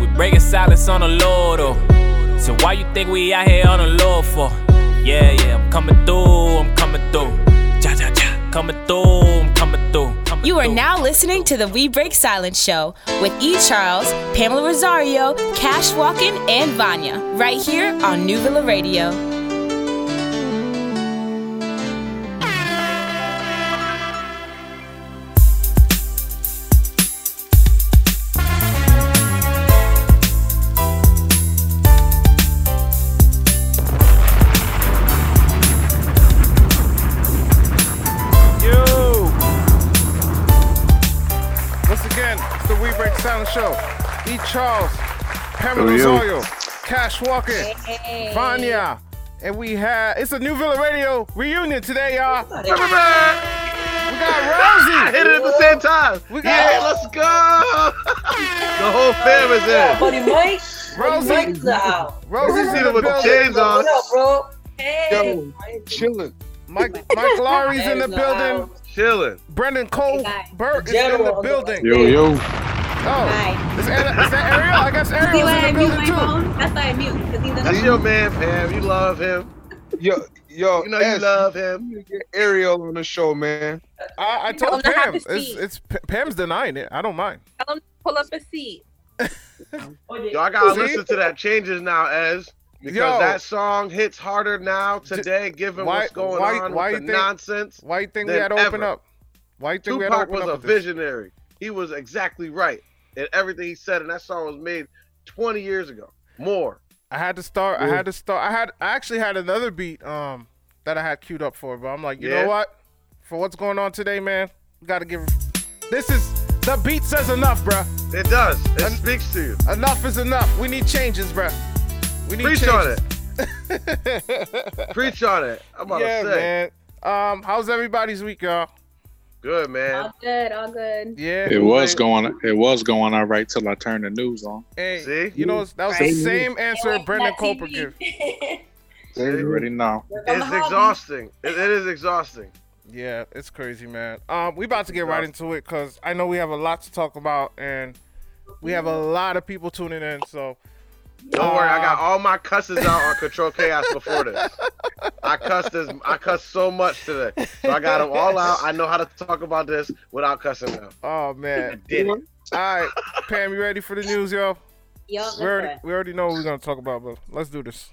we breaking silence on the Lord. Oh. So why you think we out here on the Lord for? Yeah, yeah, I'm coming through, I'm coming through. Ja, ja, ja, coming through, I'm coming through. coming You are through. now listening to the We Break Silence show with E. Charles, Pamela Rosario, Cash Walken, and Vanya, right here on New Villa Radio. Cash Walker, Vanya, and we have it's a New Villa Radio reunion today, y'all. We got Rosie. Hit it at the same time. We got- yeah, let's go. the whole fam is in. Buddy Mike. Rosie. Buddy Mike's out. Rosie's See in them the with the building. chains on. What up, bro? Hey. Yo, chilling, Mike Mike Laurie's in the building. chilling. Brendan Cole Hey, Burt is in the the building. Yo, yo. Oh, is, that- is that Ariel? I guess Ariel. See Ariel's why I in the mute building my too. phone? That's why I mute. Because he's in That's the your man, Pam. You love him. Yo, yo, You know you love him. you get Ariel on the show, man. I, I told him Pam. his It's, it's Pam's denying it. I don't mind. Tell him to pull up a seat. Yo, I gotta See? listen to that changes now, Ez. Because Yo. that song hits harder now today, given why- what's going why- on why with the think- nonsense. Why you think we had to open ever. up? Why you think we had to open was up a with this? visionary. He was exactly right. And everything he said, and that song was made 20 years ago. More. I had to start. I had to start. I had. I actually had another beat um that I had queued up for, but I'm like, you Yeah. know what? For what's going on today, man, we gotta give. This is the beat says enough, bruh. It does. It And- speaks to you. Enough is enough. We need changes, bruh. We need Preach changes. on it. Preach on it. I'm about yeah, to say. man. Um, how's everybody's week, y'all? Good, man. All good, all good. Yeah. It was Hey, going. It was going all right till I turned the news on. Hey, See? you know that was Right. the same answer Like Brendan Culper gave. See? You already know. It's exhausting. It, it is exhausting. Yeah, it's crazy, man. Um, we about to get right into it because I know we have a lot to talk about and we have a lot of people tuning in. So Don't worry, I got Uh, all my cusses out on Control Chaos before this. I cussed this. I cussed so much today, so I got them all out. I know how to talk about this without cussing them. Oh man. Did it? All right, Pam, you ready for the news, yo? Yo, We already, we already know what we're gonna talk about, but let's do this.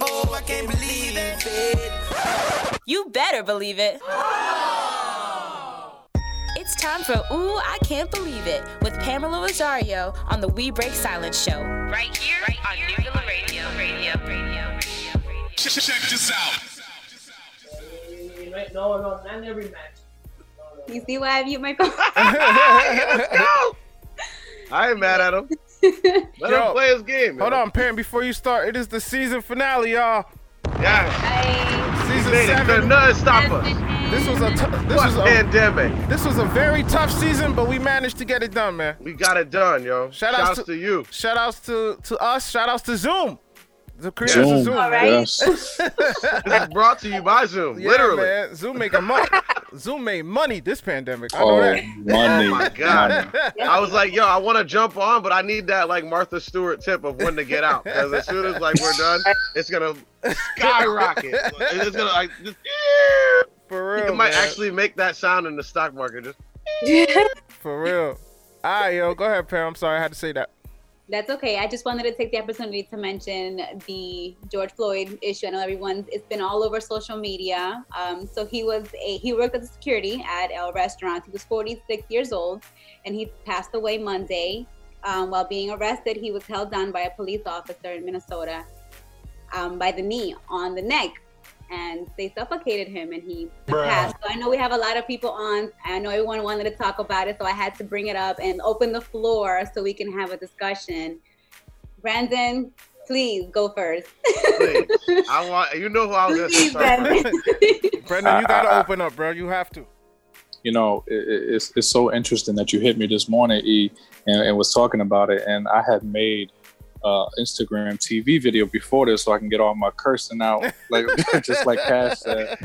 Oh, I can't believe it. You better believe it. It's time for Ooh, I Can't Believe It with Pamela Rosario on the We Break Silence show. Right here, right on New Villa Radio. Radio, radio, radio, radio. No, no, not every match. You see why I mute my phone? Let's go. I ain't mad at him. Let Yo, him play his game. Hold on, Pam. Before you start, it is the season finale, y'all. Yeah. Bye. Season Made it. Could seven. stop us. This was a t- this What was a pandemic? this was a very tough season, but we managed to get it done, man. We got it done, yo. Shout Shouts, outs to, to- you. Shout outs to to us. Shout outs to Zoom. The creators Zoom. of Zoom. All man. right. Yes. This is brought to you by Zoom. Yeah, literally. man. Zoom making money. Zoom made money this pandemic. I know Oh, that. money. Oh my God. money. I was like, yo, I want to jump on, but I need that like Martha Stewart tip of when to get out. Because as soon as like we're done, it's gonna skyrocket. It's gonna like just, For you real, might man. actually make that sound in the stock market. Just For real. All right, yo, go ahead, Pam. I'm sorry, I had to say that. That's okay. I just wanted to take the opportunity to mention the George Floyd issue. I know everyone's it's been all over social media. Um, so he was a he worked as a security at a restaurant. He was 46 years old, and he passed away Monday. Um, while being arrested, he was held down by a police officer in Minnesota um, by the knee on the neck, and they suffocated him, and he passed. So I know we have a lot of people on. I know everyone wanted to talk about it, so I had to bring it up and open the floor so we can have a discussion. Brandon, please go first. please. I want you know who I was gonna Please, start with. Brandon. You gotta I- I- open up, bro. You have to. you know, it, it- it's it's so interesting that you hit me this morning, E, and, and was talking about it. And I had made uh, Instagram TV video before this, so I can get all my cursing out, like just like Cash said.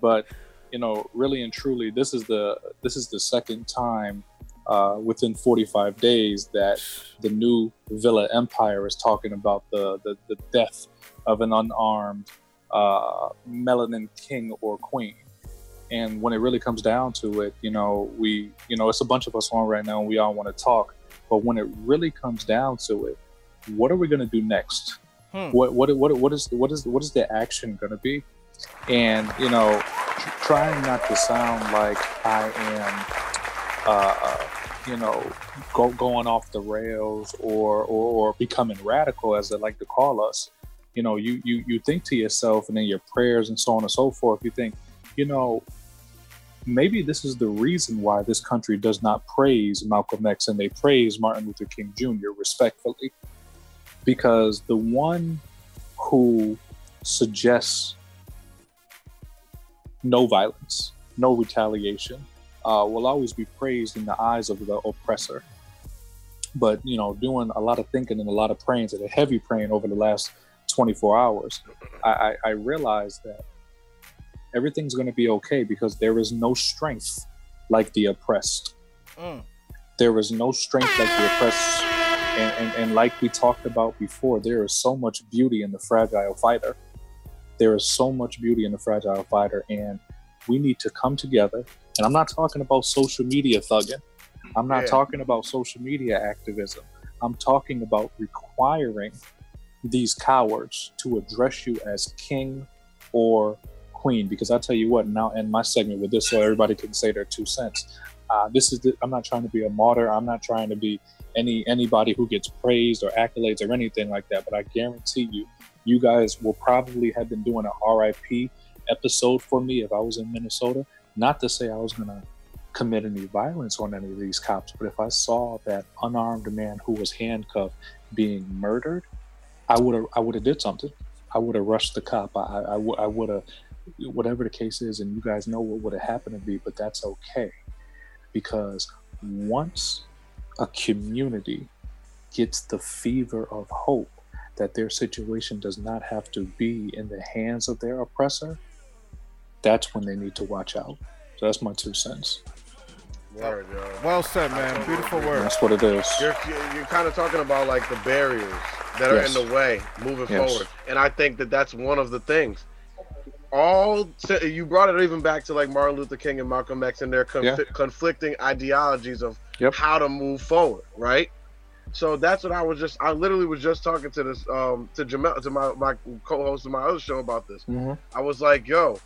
But you know, really and truly, this is the this is the second time uh, within 45 days that the new Villa Empire is talking about the, the, the death of an unarmed uh, melanin king or queen. And when it really comes down to it, you know, we, you know, it's a bunch of us on right now and we all want to talk. But when it really comes down to it, what are we going to do next? Hmm. What, what, what, what is, what is, what is the action going to be? And, you know, tr- trying not to sound like I am, uh, you know, go, going off the rails or, or, or becoming radical, as they like to call us. You know, you, you, you think to yourself and in your prayers and so on and so forth, you think, you know, maybe this is the reason why this country does not praise Malcolm X and they praise Martin Luther King Jr. respectfully. Because the one who suggests no violence, no retaliation, uh, will always be praised in the eyes of the oppressor. But you know, doing a lot of thinking and a lot of praying, and a heavy praying over the last 24 hours, I, I, I realized that everything's going to be okay because there is no strength like the oppressed. Mm. There is no strength like the oppressed. And, and, and like we talked about before, there is so much beauty in the fragile fighter. There is so much beauty in the fragile fighter, and we need to come together. And I'm not talking about social media thugging. I'm not Yeah. talking about social media activism. I'm talking about requiring these cowards to address you as king or queen. Because I tell you what, and now end my segment with this so everybody can say their two cents. Uh, this is the, I'm not trying to be a martyr. I'm not trying to be any anybody who gets praised or accolades or anything like that. But I guarantee you, you guys will probably have been doing an RIP episode for me if I was in Minnesota. Not to say I was gonna commit any violence on any of these cops, but if I saw that unarmed man who was handcuffed being murdered, I would have I would have did something. I would have rushed the cop. I would have whatever the case is, and you guys know what would have happened to me, but that's okay because once a community gets the fever of hope that their situation does not have to be in the hands of their oppressor, that's when they need to watch out. So that's my two cents. Word, yo. Well said, man. Beautiful words. That's what it is. You're, you're kind of talking about like the barriers that are Yes. in the way moving Yes. forward, and I think that that's one of the things. All you brought it even back to like Martin Luther King and Malcolm X and their conf- Yeah. conflicting ideologies of Yep. how to move forward, right? So that's what I was just. I literally was just talking to this um to Jamel to my my co-host of my other show about this. Mhm. I was like, yo,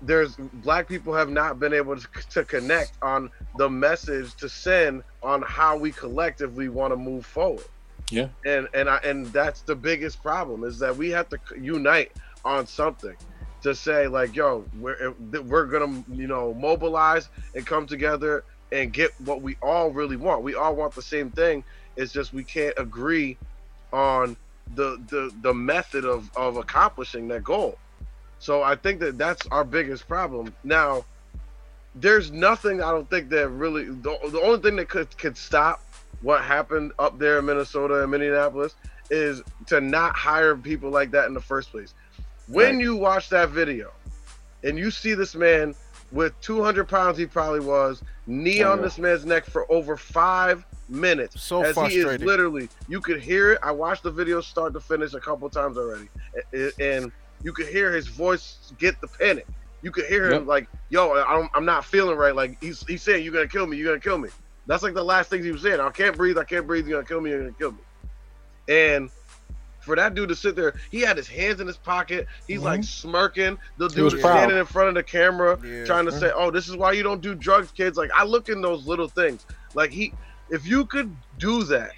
there's black people have not been able to, to connect on the message to send on how we collectively want to move forward. Yeah. And and I and that's the biggest problem is that we have to unite on something to say like, yo, we're we're gonna you know mobilize and come together and get what we all really want. We all want the same thing. It's just we can't agree on the the the method of of accomplishing that goal. So I think that that's our biggest problem. Now, there's nothing I don't think that really the, the only thing that could could stop what happened up there in Minnesota and Minneapolis is to not hire people like that in the first place. When Right. you watch that video and you see this man with 200 pounds, he probably was, knee Oh, on yeah. this man's neck for over five minutes. So as he is literally, you could hear it. I watched the video start to finish a couple times already, and you could hear his voice get the panic. You could hear him Yep. like, "Yo, I don't, I'm not feeling right." Like he's he's saying, "You're gonna kill me. You're gonna kill me." That's like the last things he was saying. I can't breathe. I can't breathe. You're gonna kill me. You're gonna kill me. And for that dude to sit there, he had his hands in his pocket. He's like smirking. The Mm-hmm. was dude proud. standing in front of the camera, Yeah. trying to say, "Oh, this is why you don't do drugs, kids." Like I look in those little things. Like he, if you could do that,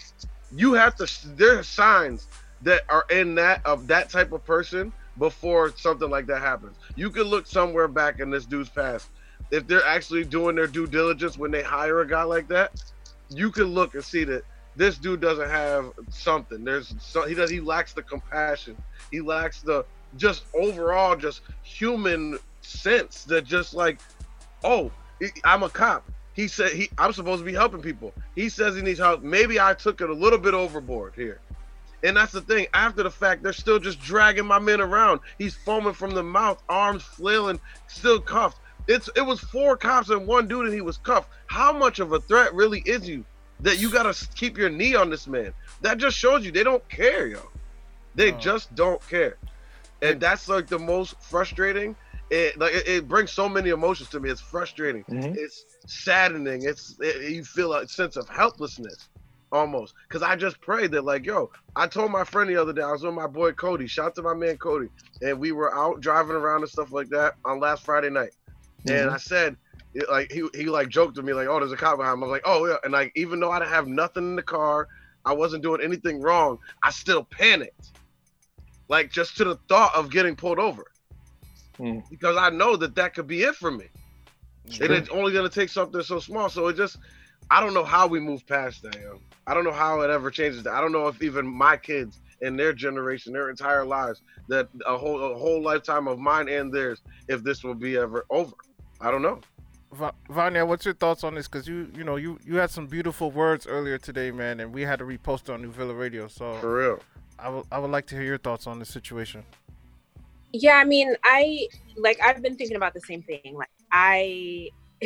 you have to. There are signs that are in that of that type of person before something like that happens. You could look somewhere back in this dude's past. If they're actually doing their due diligence when they hire a guy like that, you can look and see that this dude doesn't have something. There's so he does he lacks the compassion. He lacks the just overall just human sense that just like, oh, I'm a cop. He said he I'm supposed to be helping people. He says he needs help. Maybe I took it a little bit overboard here. And that's the thing. After the fact, they're still just dragging my man around. He's foaming from the mouth, arms flailing, still cuffed. It's it was four cops and one dude, and he was cuffed. How much of a threat really is you that you gotta keep your knee on this man? That just shows you they don't care, yo. They No. just don't care, and that's like the most frustrating. It like it, it brings so many emotions to me. It's frustrating. Mhm. It's saddening. It's it, you feel a sense of helplessness almost. Cause I just prayed that like, yo, I told my friend the other day, I was with my boy Cody. Shout out to my man Cody, and we were out driving around and stuff like that on last Friday night. And I said, like he he like joked with me like, oh, there's a cop behind. him. I was like, oh yeah, and like even though I didn't have nothing in the car, I wasn't doing anything wrong. I still panicked, like just to the thought of getting pulled over, Mm. because I know that that could be it for me. Sure. And it's only gonna take something so small. So it just, I don't know how we move past that. Yo. I don't know how it ever changes that. I don't know if even my kids in their generation, their entire lives, that a whole a whole lifetime of mine and theirs, if this will be ever over. I don't know. Va- Vanya, what's your thoughts on this? Because you, you know, you you had some beautiful words earlier today, man, and we had to repost it on New Villa Radio. So For real. I would I would like to hear your thoughts on the situation. Yeah, I mean, I like I've been thinking about the same thing. Like I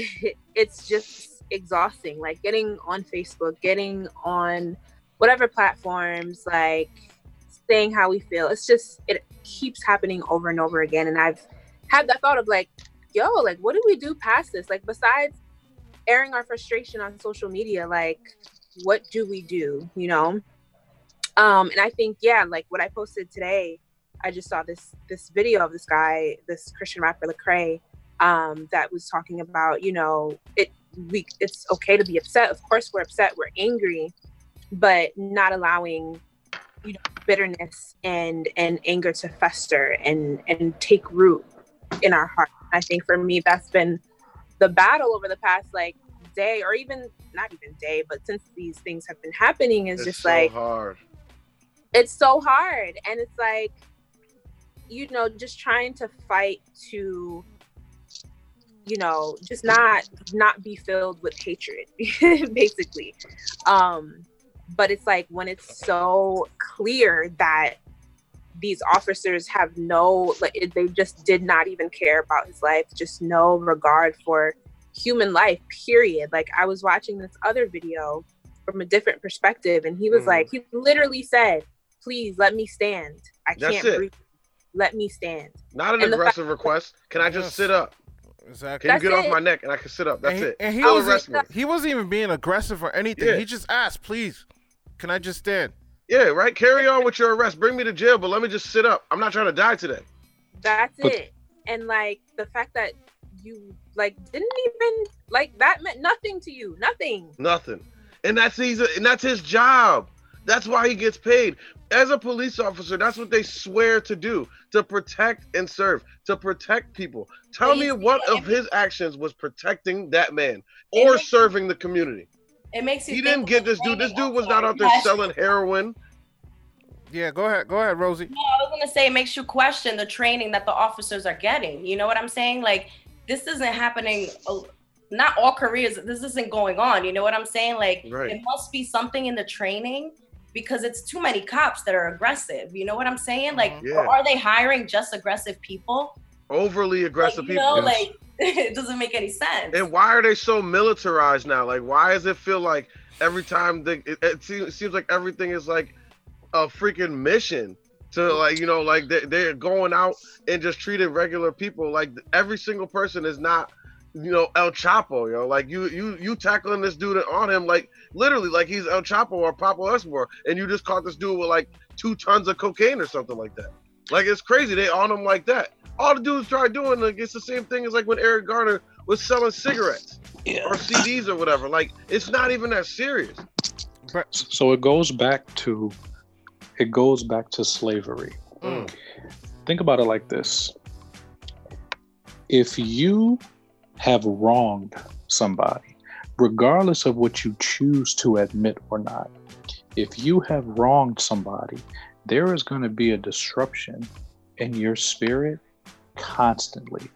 it's just exhausting. Like getting on Facebook, getting on whatever platforms, like saying how we feel. It's just it keeps happening over and over again. And I've had that thought of like, yo, like what do we do past this? Like besides airing our frustration on social media, like what do we do? You know? Um, and I think, yeah, like what I posted today, I just saw this this video of this guy, this Christian rapper Lecrae, um, that was talking about, you know, it we it's okay to be upset. Of course we're upset, we're angry, but not allowing you know bitterness and and anger to fester and and take root in our heart. I think for me that's been the battle over the past like day or even not even day, but since these things have been happening is It's just so like hard. it's so hard and it's like you know just trying to fight to you know just not not be filled with hatred basically um but it's like when it's so clear that these officers have no like they just did not even care about his life just no regard for human life period like i was watching this other video from a different perspective and he was Mhm. like he literally said please let me stand i That's can't it. breathe let me stand Not an And the fact- aggressive request. Can I just Yes. sit up? Exactly. Can you That's get off my neck and I can sit up? That's and he, it. And he wasn't he wasn't even being aggressive or anything. Yeah. He just asked, "Please, can I just stand?" Yeah, right. Carry on with your arrest. Bring me to jail, but let me just sit up. I'm not trying to die today. that's But- it and like the fact that you like didn't even like that meant nothing to you nothing Nothing. And that's he's and that's his job. That's why he gets paid. As a police officer, that's what they swear to do to protect and serve, to protect people. Tell me what of his actions was protecting that man or serving the community. It makes you He think didn't get this dude. This dude was not out there has- selling heroin. Yeah, go ahead, go ahead, Rosie. No, I was gonna say it makes you question the training that the officers are getting. You know what I'm saying? Like this isn't happening. Not all careers. This isn't going on. You know what I'm saying? Like Right. it must be something in the training because it's too many cops that are aggressive. You know what I'm saying? Like, mm-hmm. Yeah. are they hiring just aggressive people? Overly aggressive like, you people. know, like it doesn't make any sense. And why are they so militarized now? Like, why does it feel like every time they, it, it, seems, it seems like everything is like a freaking mission to like, you know, like they, they're going out and just treating regular people. Like every single person is not, you know, El Chapo, yo. Like you, you, you tackling this dude on him, like literally, like he's El Chapo or Pablo Escobar, and you just caught this dude with like two tons of cocaine or something like that. Like it's crazy. They on him like that. All the dudes try doing, like it's the same thing as like when Eric Garner was selling cigarettes or CDs or whatever. Like it's not even that serious. So it goes back to it goes back to slavery. Mm. Think about it like this. If you have wronged somebody, regardless of what you choose to admit or not, if you have wronged somebody, there is going to be a disruption in your spirit constantly.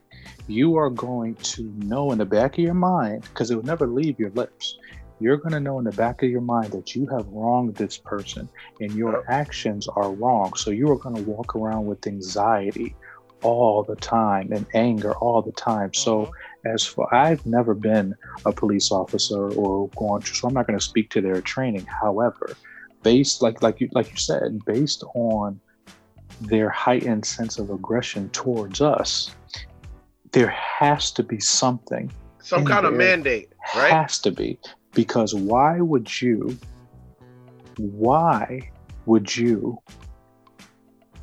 You are going to know in the back of your mind, because it will never leave your lips. You're going to know in the back of your mind that you have wronged this person and your actions are wrong. So you are going to walk around with anxiety all the time and anger all the time. So mm-hmm. as for I've never been a police officer or gone through, so I'm not going to speak to their training. However, based like like you like you said, based on their heightened sense of aggression towards us, there has to be something. Some kind of mandate, right? Has to be because why would you? Why would you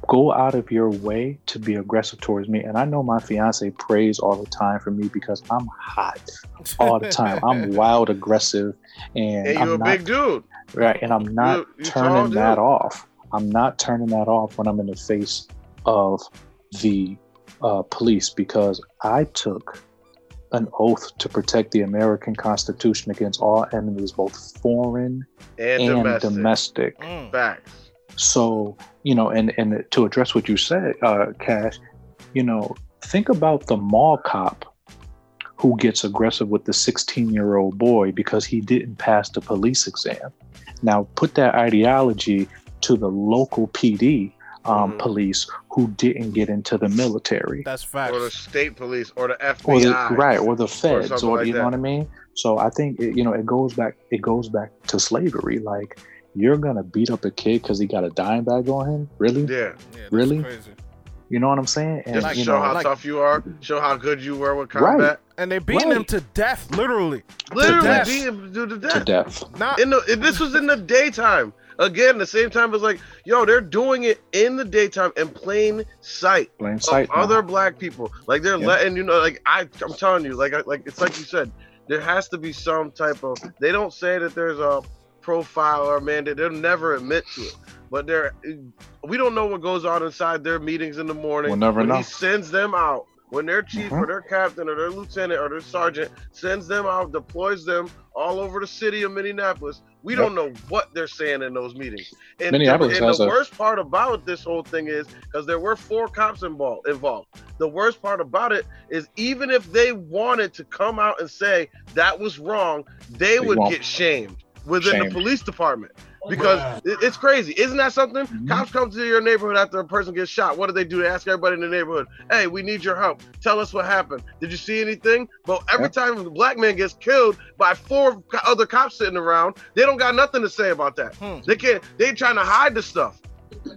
go out of your way to be aggressive towards me? And I know my fiance prays all the time for me because I'm hot all the time. I'm wild aggressive, and And I'm you're a not big dude. Right. And I'm not You- you turning that dude. off. I'm not turning that off when I'm in the face of the uh, police because I took an oath to protect the American Constitution against all enemies, both foreign And, and domestic. domestic. Mm. Facts. So, you know, and and to address what you said, uh, Cash, you know, think about the mall cop who gets aggressive with the 16 year old boy because he didn't pass the police exam. Now, put that ideology to the local PD um, Mhm. police who didn't get into the military. That's facts. Or the state police or the FBI. Or the, right, or the feds, something or, like you know what I mean. So I think it, you know it goes back. It goes back to slavery. Like you're gonna beat up a kid because he got a dime bag on him. Really? Yeah. Yeah, Really? Crazy. You know what I'm saying? And Just you show know, how like- tough you are, show how good you were with combat. Right. combat. And they beat Right. him to death, literally. Literally death. beat him to the to death. death. Not In the this was in the daytime. Again, the same time as like, yo, they're doing it in the daytime in plain sight Plain sight. now. other black people. Like they're Yeah. letting you know, like I, I'm telling you, like, I, like it's like you said, there has to be some type of. They don't say that there's a profile or mandate. They'll never admit to it. But they're, we don't know what goes on inside their meetings in the morning. We'll never when know. He sends them out. When their chief Mhm. or their captain or their lieutenant or their sergeant sends them out, deploys them all over the city of Minneapolis, we don't know what they're saying in those meetings. And, Minneapolis and has the a- worst part about this whole thing is because there were four cops involved. Involved. The worst part about it is even if they wanted to come out and say that was wrong, they, They would won't. get shamed within Shamed. the police department. Because it- it's crazy, isn't that something? Mhm. Cops come to your neighborhood after a person gets shot. What do they do? They ask everybody in the neighborhood, "Hey, we need your help. Tell us what happened. Did you see anything?" But every Yep. time a black man gets killed by four other cops sitting around, they don't got nothing to say about that. Hmm. They can't. They trying to hide the stuff.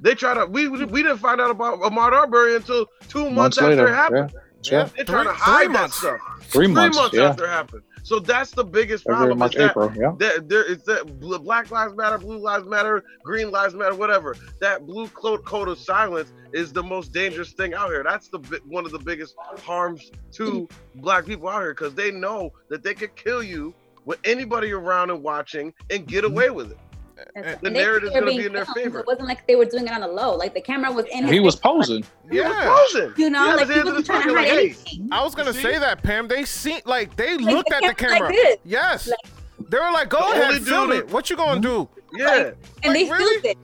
They try to. We we didn't find out about Ahmaud Arbery until two months, months after later. it happened. Yeah. Yeah. They're trying to Three- hide that months. stuff. Three months. yeah. after it happened. So that's the biggest problem. Is that April. Yeah. that there is that Black Lives Matter, Blue Lives Matter, Green Lives Matter, whatever. That blue code of silence is the most dangerous thing out here. That's the one of the biggest harms to Black people out here because they know that they could kill you with anybody around and watching and get mm-hmm. away with it. That's- The and they- narrative's they were gonna be in their filmed, favor. It wasn't like they were doing it on the low. Like the camera was in. his He was posing. He was Yeah. posing. You know, He had like his he wasn't trying to hide like, hey, anything. I was gonna say that, Pam. They see like they Like, looked the at the camera like this. yes. Like- they were like, "Go The ahead, only film dude- it. What you gonna do?" Yeah. And they really? filmed it.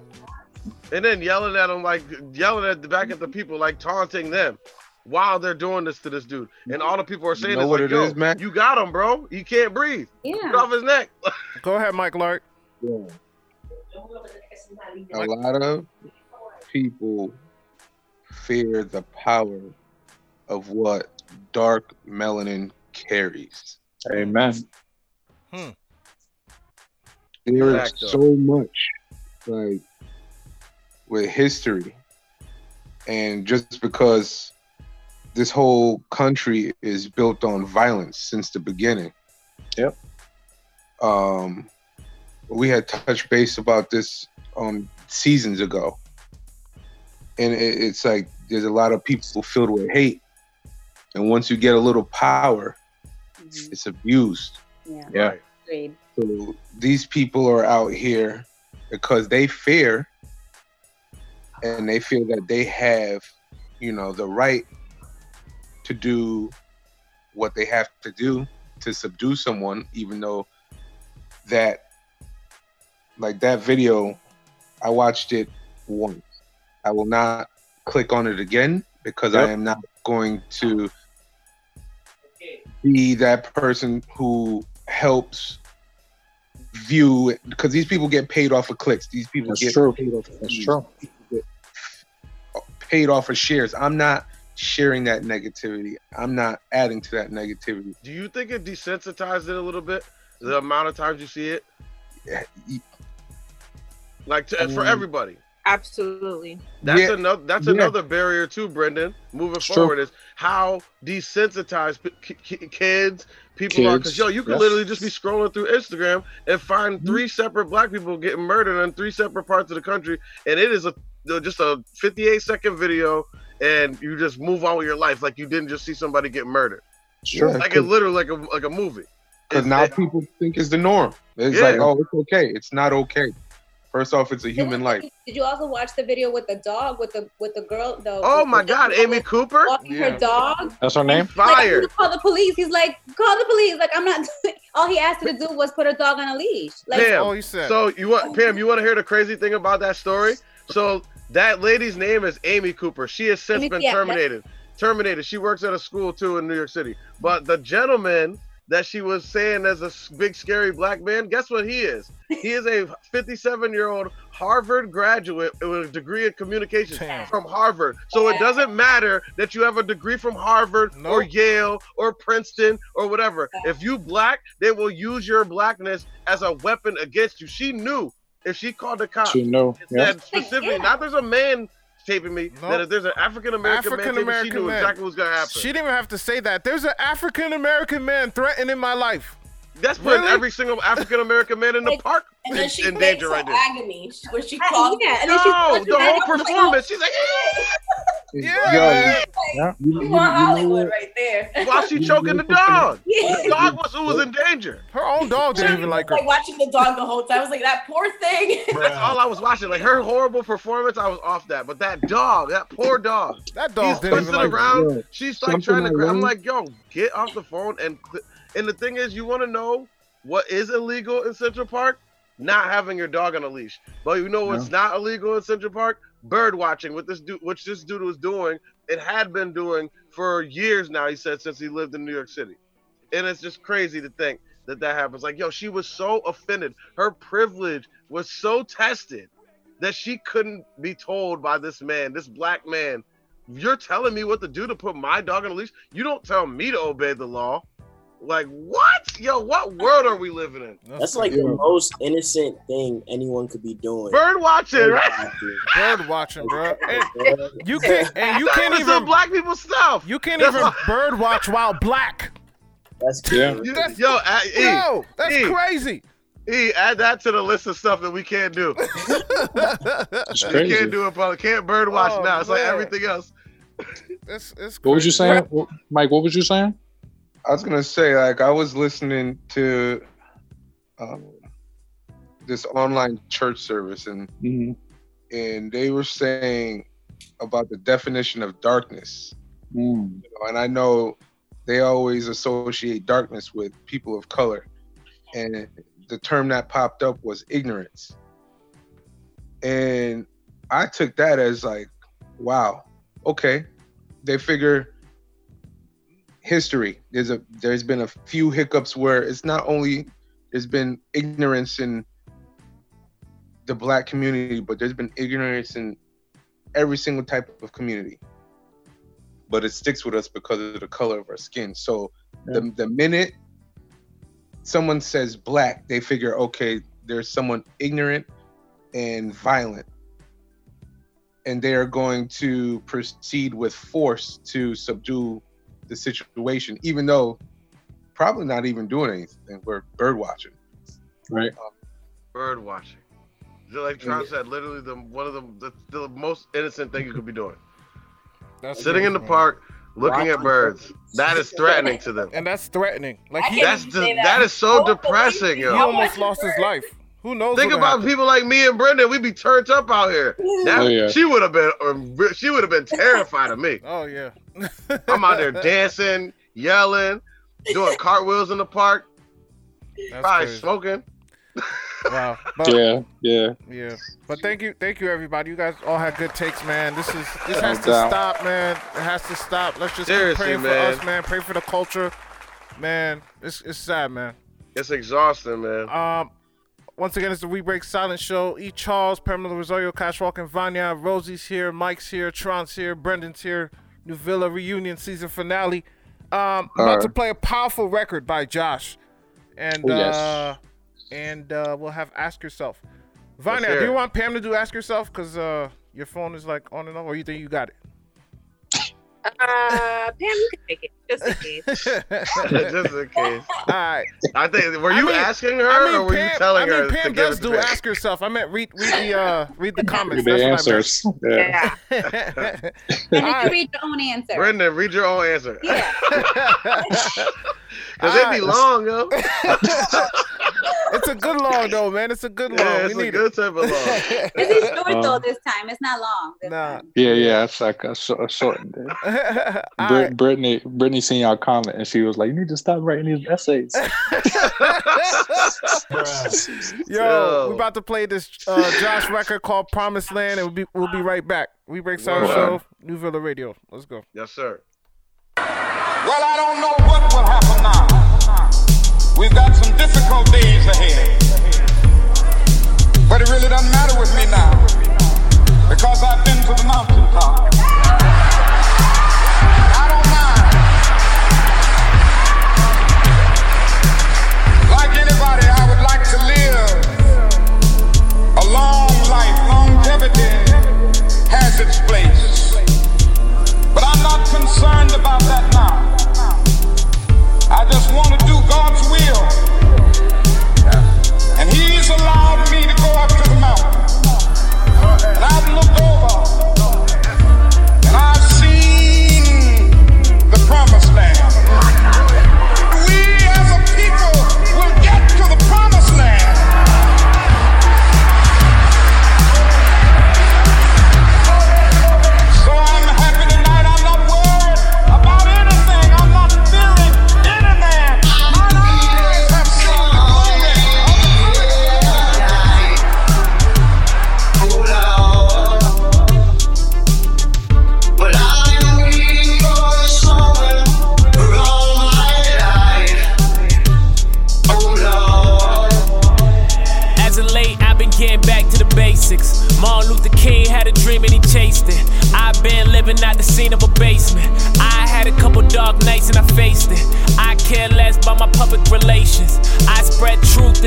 and then yelling at them like yelling at the back at the people like taunting them while they're doing this to this dude and all the people are saying know is what like it yo is, man? you got him bro he can't breathe get Yeah. off his neck Go ahead, Mike Lark. Yeah. A lot of people fear the power of what dark melanin carries. Amen. There is so much like with history, and just because this whole country is built on violence since the beginning. Yep. Um, we had touched base about this um seasons ago, and it, it's like there's a lot of people filled with hate, and once you get a little power, Mhm. it's abused. Yeah. Yeah. Agreed. So these people are out here because they fear and they feel that they have, you know, the right to do what they have to do to subdue someone, even though that, like that video, I watched it once. I will not click on it again because I am not going to be that person who helps view because these people get paid off of clicks. These people That's get true. paid off of That's true. paid off of shares. I'm not sharing that negativity. I'm not adding to that negativity. Do you think it desensitized it a little bit? The amount of times you see it, Yeah, y- like to, for Um, everybody. Absolutely. That's yeah, another. That's yeah. another barrier too, Brendan. Moving It's true. forward is how desensitized p- ki- ki- kids, people are. Because yo, you can yes. literally just be scrolling through Instagram and find Mm-hmm. three separate black people getting murdered in three separate parts of the country, and it is a just a 58 second video, and you just move on with your life like you didn't just see somebody get murdered. Sure. Like it literally like a like a movie. Because now it- people think it's the norm. It's Yeah. like, oh, it's okay. It's not okay. First off, it's a human life. Did you also watch the video with the dog with the with the girl? The oh my God, Amy Cooper, walking Yeah. her dog. That's her name. Like, fired. call the police. He's like, call the police. Like I'm not. All he asked her to do was put her dog on a leash. Like Pam, Oh, he said. So you want Pam? You want to hear the crazy thing about that story? So that lady's name is Amy Cooper. She has since Amy- been yeah, terminated. Terminated. She works at a school too in New York City. But the gentleman that she was saying as a big scary black man, guess what he is? He is a 57 year old Harvard graduate with a degree in communications Damn. from Harvard. So it doesn't matter that you have a degree from Harvard or Yale or Princeton or whatever. If you black, they will use your blackness as a weapon against you. She knew if she called the cops She knew. and Yeah. said specifically, Yeah. not there's a man taping me, Nope. that if there's an African American man taping she knew man. exactly was gonna happen. She didn't even have to say that. There's an African American man threatening my life. That's putting Really? every single African American man in the Like, park And then in, she in danger right there. agony where she I- calls. yeah, and then she's No, punching the that whole up, like, performance. She's like, Yeah, Yo, man. Yeah. you, You you- are you Hollywood what? right there. while she choking the dog. The dog was who was in danger. Her own dog didn't even like her. Like watching the dog the whole time. I was like, that poor thing. That's all I was watching. Like her horrible performance, I was off that. But that dog, that poor dog, That he's dog didn't twisting even like around. Yeah. She's like Something trying to I grab. I'm like, yo, get off the phone and. And the thing is, you want to know what is illegal in Central Park? Not having your dog on a leash. But you know what's not illegal in Central Park? Bird watching. What this dude, which this dude was doing, it had been doing for years now. He said since he lived in New York City, and it's just crazy to think that that happens. Like, yo, she was so offended. Her privilege was so tested that she couldn't be told by this man, this black man, you're telling me what to do to put my dog on a leash. You don't tell me to obey the law. Like what? Yo, what world are we living in? That's like the most innocent thing anyone could be doing. Bird watching, Bird right? watching. bird watching, bro. And you can't, and you can't even, black people stuff. you can't That's even why- bird watch while black. That's Yeah. crazy. You- That's- yo, add, e, Yo, that's E. crazy. e, add that to the list of stuff that we can't do. It's You can't do it, public. Can't bird watch Oh, now. It's like everything else. It's, it's What was you saying, Wh- Mike? What was you saying? I was gonna say, like, I was listening to um, this online church service, and Mhm. and they were saying about the definition of darkness. Mm. You know, and I know they always associate darkness with people of color, and the term that popped up was ignorance. And I took that as like, wow, okay. They figure history. There's a there's been a few hiccups where it's not only there's been ignorance in the black community, but there's been ignorance in every single type of community. But it sticks with us because of the color of our skin. So the the minute someone says black, they figure, okay, there's someone ignorant and violent. And they are going to proceed with force to subdue the situation, even though probably not even doing anything. We're bird watching. Right. Bird watching. Just like Tron said, literally the one of the, the the most innocent thing you could be doing. That's Sitting in the man. park, looking at Watching birds. That is threatening to them. and that's threatening. Like he, that's even the, say that that. is so I depressing, he you. yo. I'm almost lost his life. Who knows? Think about happened? people like me and Brendan. We'd be turned up out here. That, Oh, yeah. She would have been. um, She would have been terrified of me. Oh yeah. I'm out there dancing, yelling, doing cartwheels in the park, That's probably crazy. smoking. Wow. But, Yeah. Yeah. Yeah. But thank you, thank you, everybody. You guys all had good takes, man. This is this No has to doubt. stop, man. It has to stop. Let's just keep Seriously, praying man. for us, man. Pray for the culture, man. It's it's sad, man. It's exhausting, man. Um, once again, it's the We Break Silent Show. E. Charles, Pamela Rosario, Cash Walk, and Vanya. Rosie's here, Mike's here, Tron's here, Brendan's here, Villa reunion season finale. Um, I'm about to play a powerful record by Josh, and Oh, yes. uh, and uh, we'll have ask yourself. Hear do you want Pam to do ask yourself? Cause uh, your phone is like on and off, or you think you got it? Uh, Pam, you can take it just in case. Just in case. All right. I think. Were I you mean- asking her, I mean, or were Pam, you telling I mean, her to Pam give does do ask yourself. I meant read read the uh read the comments. The That's what I meant. answers. Yeah. Yeah. And then you read your own answer. Brendan, read your own answer. Yeah. Cause it'd be Alright. long, yo. it's a good long though, man. It's a good long. Yeah, we a need good type of long. it. This is short though Um, this time. It's not long. Nah. time. Yeah, yeah, it's like a, short, a shortened. it. All Brit- right. Brittany, Brittany seen y'all comment and she was like, "You need to stop writing these essays." Yo, Yo. we're about to play this uh, Josh record called Promised Land, and we'll be we'll be right back. We break Sound Word. Show, New Villa Radio. Let's go. Yes, sir. Well, I don't know what will happen now. We've got some difficult days ahead. But it really doesn't matter with me now. Because I've been to the mountaintop. I don't mind. Like anybody, I would like to live a long life. Longevity has its place. But I'm not concerned about that now. I just want to do God's will. And He's allowed me to go up to the mountain. And I've looked over and I've seen the promised land.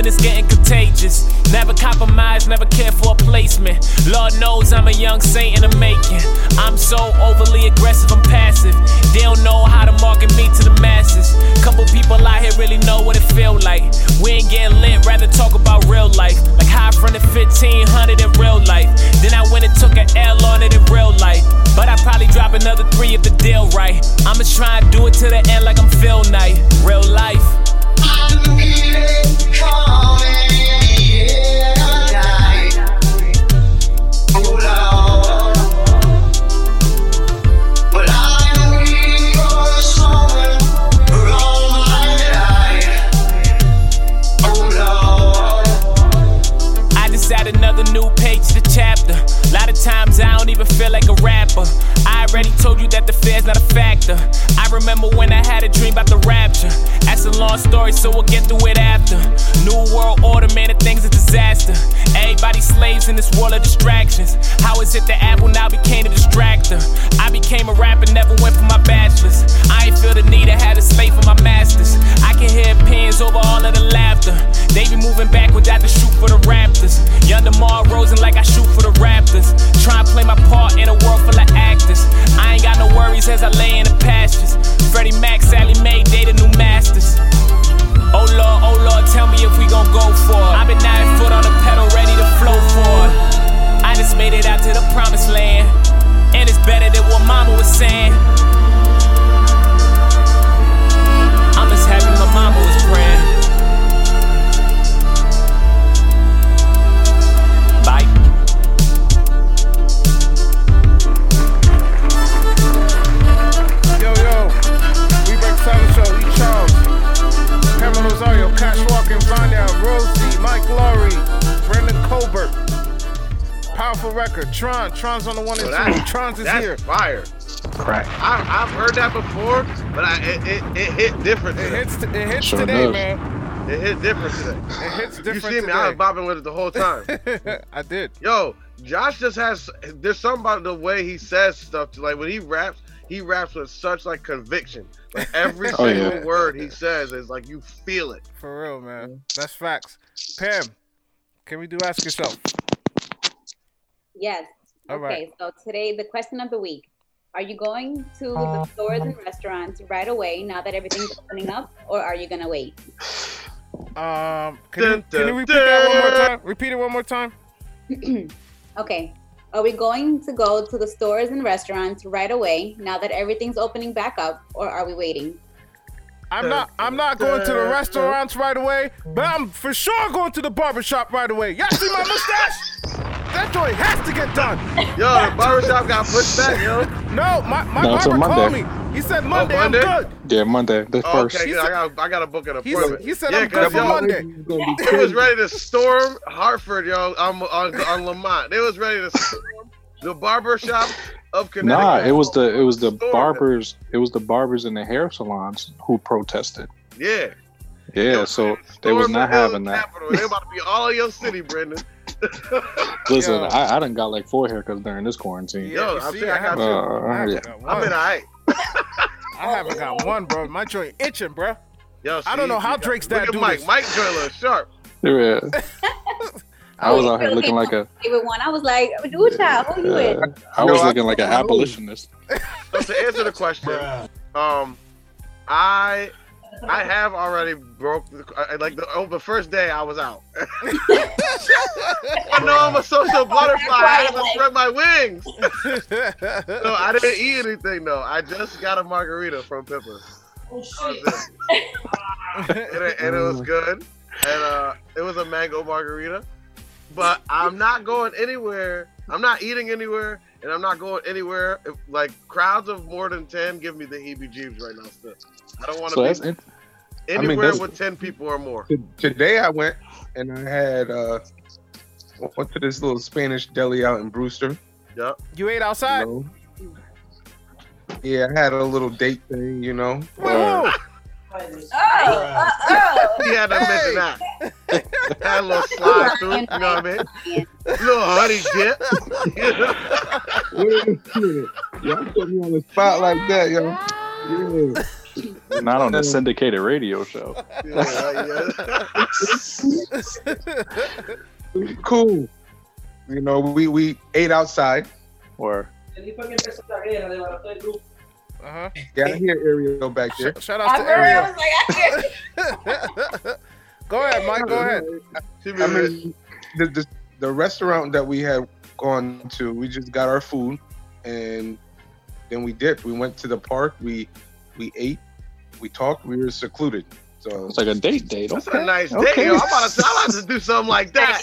And it's getting contagious. Never compromise, never care for a placement. Lord knows I'm a young saint in the making. I'm so overly aggressive, I'm passive. They don't know how to market me to the masses. Couple people out here really know what it feel like. We ain't getting lit, rather talk about real life. Like high front of 1500 in real life. Then I went and took an L on it in real life. But I probably drop another three if the deal right. I'ma try and do it to the end like I'm Phil Knight. Real life. Times I don't even feel like a rapper. Already told you that the fear's not a factor. I remember when I had a dream about the rapture. That's a long story, so we'll get through it after. New world order, man, the thing's a disaster. Everybody slaves in this world of distractions. How is it that Apple now became a distractor? I became a rapper, never went for my bachelor's. I ain't feel the need to have a slave for my masters. I can hear pins over all of the laughter. They be moving back without the shoot for the Raptors. Young DeMar DeRozan like I shoot for the Raptors. Try and play my part in a world full of actors. I ain't got no worries as I lay in the pastures. Freddie Mac, Sallie Mae, they the new masters. Oh Lord, oh Lord, tell me if we gon' go for it. I've been nine foot on the pedal, ready to flow for it. I just made it out to the promised land. And it's better than what mama was saying. Rosario, Cash Walking, Vanya, Rosie, Mike Laurie, Brendan Colbert. Powerful record. Tron, Tron's on the one and Well, two. that- Tron's is that's here. fire. Crack. I, I've heard that before, but I, it, it, it hit different. It hits, t- it hits Sure today, does. man. It hit different today. It hits different. You different see me? I was today. bopping with it the whole time. I did. Yo, Josh just has. There's something about the way he says stuff. Like when he raps, he raps with such like conviction. Like every Oh, single yeah. word he says is like you feel it. For real, man. That's facts. Pam, can we do ask yourself? Yes. All okay, right. so today the question of the week. Are you going to the stores and restaurants right away now that everything's opening up, or are you gonna wait? Um, can, you, Dun, can you dun, repeat that one more time? Repeat it one more time. Okay. Are we going to go to the stores and restaurants right away now that everything's opening back up, or are we waiting? I'm not. I'm not going to the uh, uh, restaurants right away, but I'm for sure going to the barbershop right away. Y'all see my mustache? That joint has to get done. Yo, the barbershop got pushed back, yo. No, my, my No, it's barber on called Monday. me. He said Monday, Monday? I'm good. Yeah, Monday, the Oh, first. okay, good. I got I got to book an He appointment. said, he said Yeah, I'm good 'cause for yo, Monday. It was ready to storm Hartford, yo, on on, on Lamont. It was ready to storm the barber shop of Connecticut. Nah, it was the it was the Stormed it. barbers. It was the barbers in the hair salons who protested. Yeah. Yeah, so they was not the Hill having that. Capitol. They about to be all in your city, Brendan. Listen, Yo. I, I done got like four haircuts during this quarantine. Yo, I'm see, saying I got haven't- Uh, I haven't yeah. got I'm one. alright. I haven't got one, bro. My joint itching, bro. Yo, I don't know how you got- Drake's look dad at do Mike. this. Mike Joyler, sharp. Yeah. I was out here looking like a favorite one. I was like, "Ooh, child, who you with?" uh, I was No, I- looking like an abolitionist. So to answer the question, um, I I have already broke the, I- like the oh, the first day I was out. I know I'm a social butterfly. I have to spread my wings. So I didn't eat anything though. I just got a margarita from Pippa. and, it, and it was good. And uh, it was a mango margarita. But I'm not going anywhere. I'm not eating anywhere, and I'm not going anywhere. If, like crowds of more than ten give me the heebie-jeebies right now. Still, I don't want to So be that's it. I mean, anywhere that's- with ten people or more. Today I went and I had uh went to this little Spanish deli out in Brewster. Yep. You ate You outside? know? Yeah, I had a little date thing, you know. With who? Oh, He had to mention that. Had a little slide through. You know what I mean? Little honey dip. Wait. Y'all put me on the spot like that, yo. Yeah. Not on a syndicated radio show. Yeah, yeah. Cool. You know, we we ate outside. Or Uh-huh. Yeah, I hear Ariel back there. Shout out to I Ariel. was like, I hear. Go ahead, Mike. Go ahead. I mean, the, the the restaurant that we had gone to, we just got our food, and then we dipped. We went to the park. We we ate. We talked. We were secluded. So it's like a date date. That's Okay. a nice day. Okay. Yo, I'm about to, I'm about to do something like that.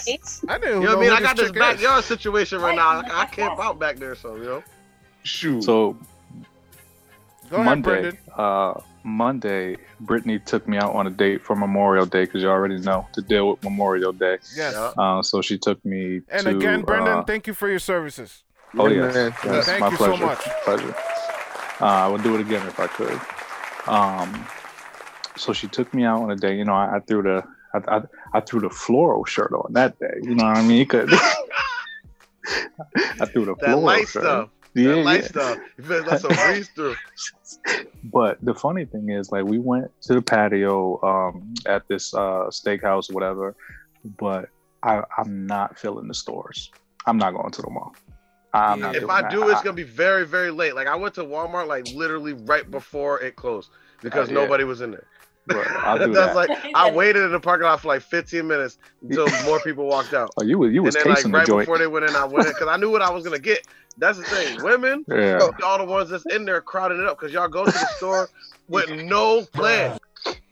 I didn't You know know what I mean? I got this chick is. backyard situation right now. I, I camp out back there, so you know. shoot. So Go ahead, Monday, uh, Monday, Brittany took me out on a date for Memorial Day because you already know to deal with Memorial Day. Yes. Yeah. Uh, so she took me And to. again, Brendan, uh, thank you for your services. oh Yeah, yes, yes, Thank my you so pleasure. much. Pleasure. Uh, I would do it again if I could. Um, so she took me out on a day. You know, I, I threw the I, I, I threw the floral shirt on that day. You know what I mean? 'Cause- I threw the That floral light shirt. stuff. Yeah, that light yeah. stuff. You feel that's a breeze through. But the funny thing is, like, we went to the patio um, at this uh, steakhouse, or whatever. But I, I'm not feeling the stores. I'm not going to the mall. I'm not If doing I that. do, it's gonna be very, very late. Like I went to Walmart like literally right before it closed because Uh, yeah. nobody was in there. Right, I'll do That's that. like I waited in the parking lot for like 15 minutes until more people walked out. oh, you was you was and then like right the joint. before they went in, I went in because I knew what I was gonna get. That's the thing. Women, Yeah. all the ones that's in there crowding it up because y'all go to the store with no plan.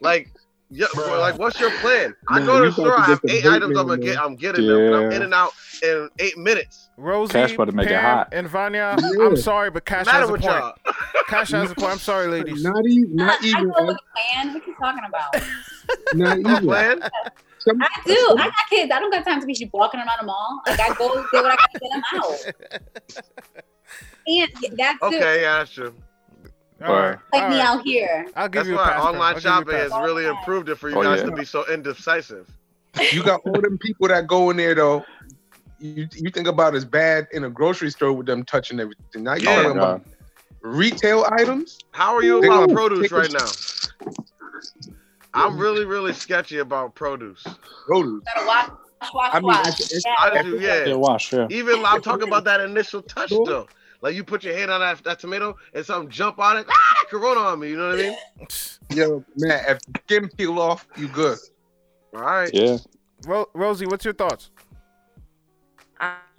Like, yeah, like what's your plan? I go to the store. I have eight bait items. I'm gonna get. I'm getting them. I'm in and out in eight minutes. Rosie, Cash about to make it hot. and Vanya, Yeah. I'm sorry, but Cash Matter has a point. y'all. Cash has a point. I'm sorry, ladies. Not even, not I even, know what plan. What you talking about? not even. plan. Some, I do. I got kids. I don't got time to be walking around the mall. Like I go get what I got to get them out. And that's it. Okay, yeah, that's true. All right. Like all me right. out here. I'll give That's you a why online I'll give you a shopping has really improved it for you Oh, guys yeah. to be so indecisive. you got all them people that go in there though. You, you think about as bad in a grocery store with them touching everything. Now you Yeah. talking about retail items. How are you They're about gonna produce take a right now? I'm really, really sketchy about produce. Produce. Gotta watch, watch, I mean, watch. it's- it's- I do, yeah. Yeah, wash, yeah. Even I'm talking about that initial touch though. Like you put your hand on that, that tomato and something jump on it, ah, corona on me. You know what I mean? Yo, man, if skin peel off, you good. All right. Yeah. Ro- Rosie, what's your thoughts?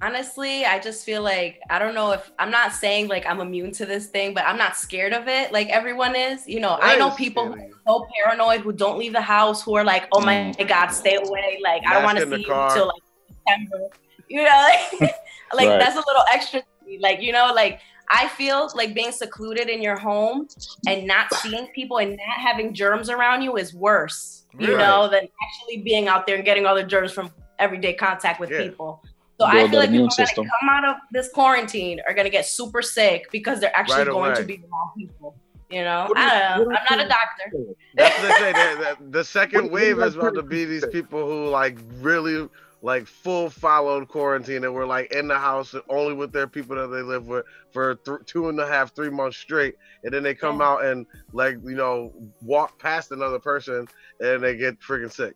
Honestly, I just feel like I don't know if I'm not saying like I'm immune to this thing, but I'm not scared of it like everyone is. You know, I know people who are so paranoid who don't leave the house who are like, "Oh my god, stay away!" Like I don't want to see you until like September. You know, like, like Right. that's a little extra. To. Like you know, like I feel like being secluded in your home and not seeing people and not having germs around you is worse. You Right. know, than actually being out there and getting all the germs from everyday contact with Yeah. people. So I Build feel like people immune are come out of this quarantine are gonna get super sick because they're actually Right going to be the wrong people. You know, What do you- I don't know. what I'm not a doctor. That's what they say. that- that- the second What- what do you wave is like about to be these people who like really like full followed quarantine and were like in the house only with their people that they live with for th- two and a half, three months straight, and then they come out and like you know walk past another person and they get freaking sick.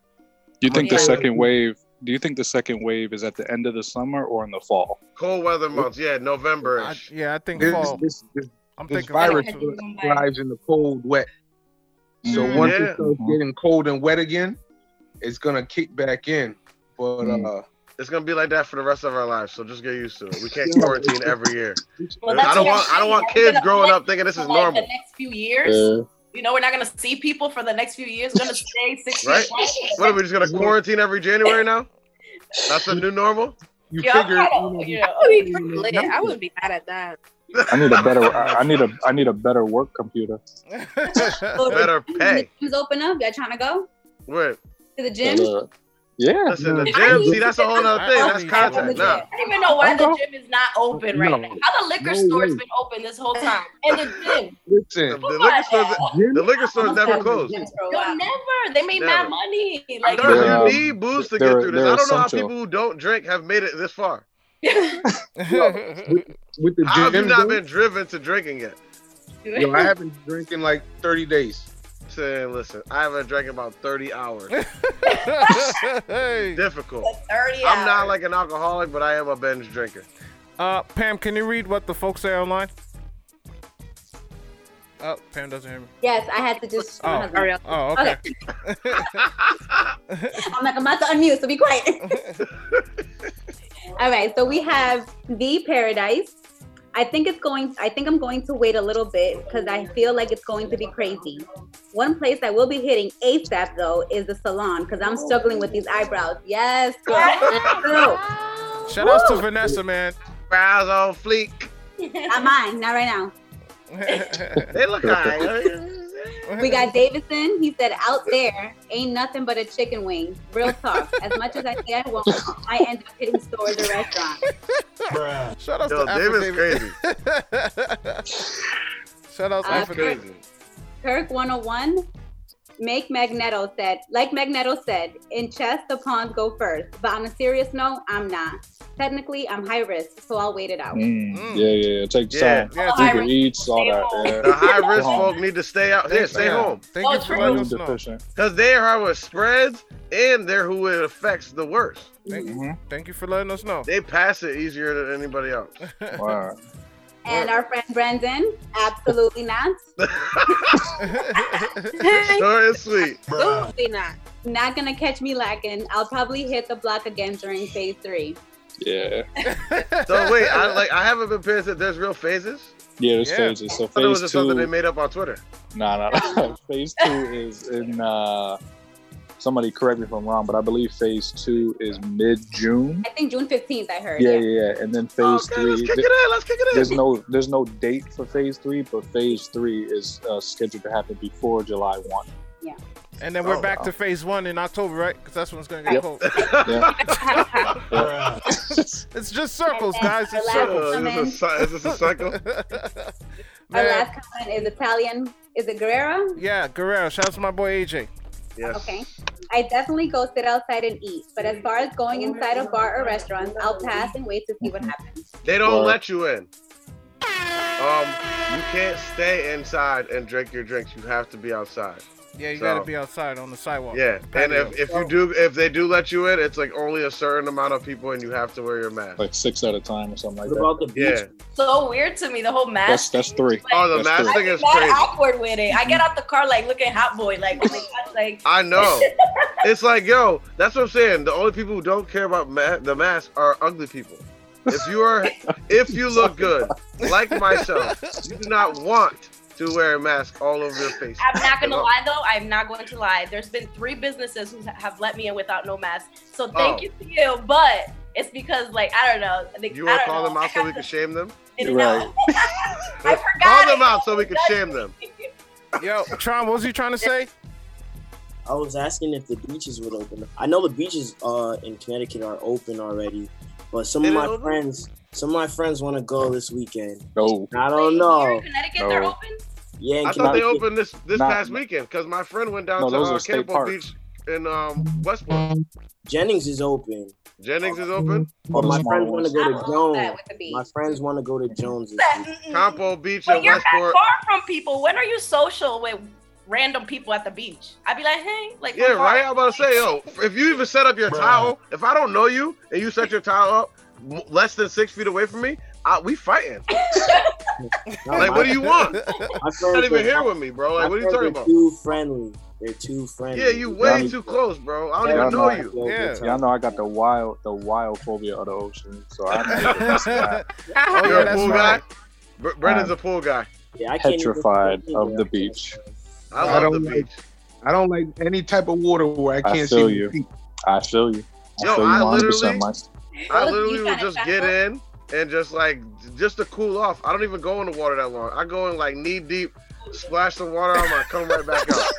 Do you think the second wave? Do you think the second wave is at the end of the summer or in the fall? Cold weather months, yeah, November. I, yeah, I think This, fall. this, this, I'm this thinking virus fall, thrives in the cold, wet. So Mm. once Yeah. it starts getting cold and wet again, it's gonna kick back in. But Mm. uh, It's gonna be like that for the rest of our lives, so just get used to it. We can't quarantine every year. Well, I don't want I'm don't want kids growing up thinking this is for, like, normal. The next few years, Yeah. you know, we're not gonna see people for the next few years. We're gonna stay six Right? feet. What are we just gonna quarantine every January now? That's the new normal. you Yeah, figure, I you know, you I would I wouldn't be mad at that. I need a better. I I need a. I need a better work computer. Better pay. Gyms open up. Y'all trying to go Wait, to the gym? Better- yeah. listen, the gym. See, that's a whole other thing. That's need contact. something. Nah, I don't even know why the gym is not open right No. now. How the liquor No store's way. been open this whole time, and the gym. the, listen, the liquor stores. The liquor stores never closed. Yo, never. They made Never. mad money. Like, telling you, need booze to get through this. they're I don't know how people who don't drink have made it this far. with the How have you not though, been driven to drinking yet? yo, I haven't been drinking like 30 days. Saying, listen, I haven't drank in about 30 hours. hey. Difficult. 30 I'm not like an alcoholic, but I am a binge drinker. Uh, Pam, can you read what the folks say online? Oh, Pam doesn't hear me. Yes, I had to just. Oh, my husband. Ariel. oh, okay. I'm like, I'm about to unmute, so be quiet. All right, so we have the Paradise. I think it's going. I think I'm going to wait a little bit because I feel like it's going to be crazy. One place I will be hitting ASAP though is the salon because I'm struggling with these eyebrows. Yes, girl. Let's. Shout outs to Vanessa, man. Brows on fleek. Not mine, not right now. They look alright. We got Davison. He said, "Out there ain't nothing but a chicken wing." Real talk. As much as I say I won't, I end up hitting stores or restaurants. Shout outs Yo, to David's crazy. Shout outs to Uh, That's Affidavit. crazy. Kirk 101. Make Magneto said, like Magneto said, in chess the pawns go first. But on a serious note, I'm not. Technically, I'm high risk, so I'll wait it out. Mm, Mm. Yeah, yeah, yeah. Take Yeah, time. yeah, take- and eats, all that. Stay The high risk Home. folk need to stay out. Yeah, stay Yeah. home. Thank Oh, you for true. letting us know. Because they are what spreads and they're who it affects the worst. Thank, Mhm. thank you for letting us know. They pass it easier than anybody else. Wow. And our friend Brendan, absolutely not. Short and sweet. Absolutely not. Not gonna catch me lacking. I'll probably hit the block again during phase three. Yeah. So wait, I like I haven't been pissed that there's real phases. Yeah, there's Yeah. phases. So I thought it was phase just something they made up on Twitter. Nah, nah, nah. phase two is in. uh Somebody correct me if I'm wrong, but I believe phase two is mid June. I think June 15th, I heard. Yeah, yeah, yeah. And then phase okay, three. let's kick th- it in. Let's kick it in. there's no there's no date for phase three, but phase three is uh, scheduled to happen before July one. Yeah. And then we're Oh, back wow. to phase one in October, right? Because that's when it's going to get cold. It's just circles, guys. It's circles. Uh, is, this a, cy- is this a cycle? Our last comment is Italian. Is it Guerrero? yeah, Guerrero. Shout out to my boy AJ. Yes. Okay. I definitely go sit outside and eat. But as far as going inside a bar or restaurant, I'll pass and wait to see what happens. They don't Or- let you in. Um, you can't stay inside and drink your drinks. You have to be outside. Yeah, you So- gotta be outside on the sidewalk. Yeah, and if, if you do, if they do let you in, it's like only a certain amount of people, and you have to wear your mask. Like six at a time or something like What that. about the beach? Yeah. So weird to me, the whole mask. That's that's three. Oh, the That's mask three. thing is Mad crazy. awkward with it. I get out the car like looking hot boy, like oh my God, like I know. it's like, yo, that's what I'm saying. The only people who don't care about ma- the mask are ugly people. If you are, if you look good, like myself, you do not want to wear a mask all over your face. I'm not gonna lie though. I'm not going to lie. There's been three businesses who have let me in without no mask. So thank Oh. you to you, but it's because like I don't know. I think- You want to call know. them out so we can shame them? I Right. I forgot. Call them out so we can shame them. Yo, Tron, what was you trying to say? I was asking if the beaches would open. I know the beaches uh in Connecticut are open already, but some of They my open? Friends, some of my friends want to go this weekend. No. I don't Here know. in Connecticut, they're open. Yeah, in I thought they opened this this Not- past weekend because my friend went down No, to those uh, are state Cannonball. Beach in um, Westport. Jennings is open, Jennings is open. but my friends want to go to Jones. that with the beach. My friends want to go to Jones. Compo Beach But in you're that Westport. far from people. When are you social with random people at the beach? I'd be like, hey, like Yeah, from far. right. I'm about to say, yo, if you even set up your towel, if I don't know you and you set your towel up m- less than six feet away from me, I, we fighting. Like, what do you want? My You're not even here with me, bro. Like, what are you friends talking are about? Too friendly. They're too friendly. Yeah, you way too close, bro. I don't Yeah, even Y'all know know- you. Yeah. Y'all know I got the wild the wild phobia of the ocean, so I'm Oh, You're yeah, a pool guy. Br- Brendan's a uh, pool guy. Yeah, I can't petrified think of the beach. I I don't the like- beach. I don't like any type of water where I I can't feel see you. feet. I feel you. I Yo, feel you I 100 literally- percent Mike. I literally you would just get shallow. in and just like just to cool off. I don't even go in the water that long. I go in like knee deep, splash some water on my, come right back out.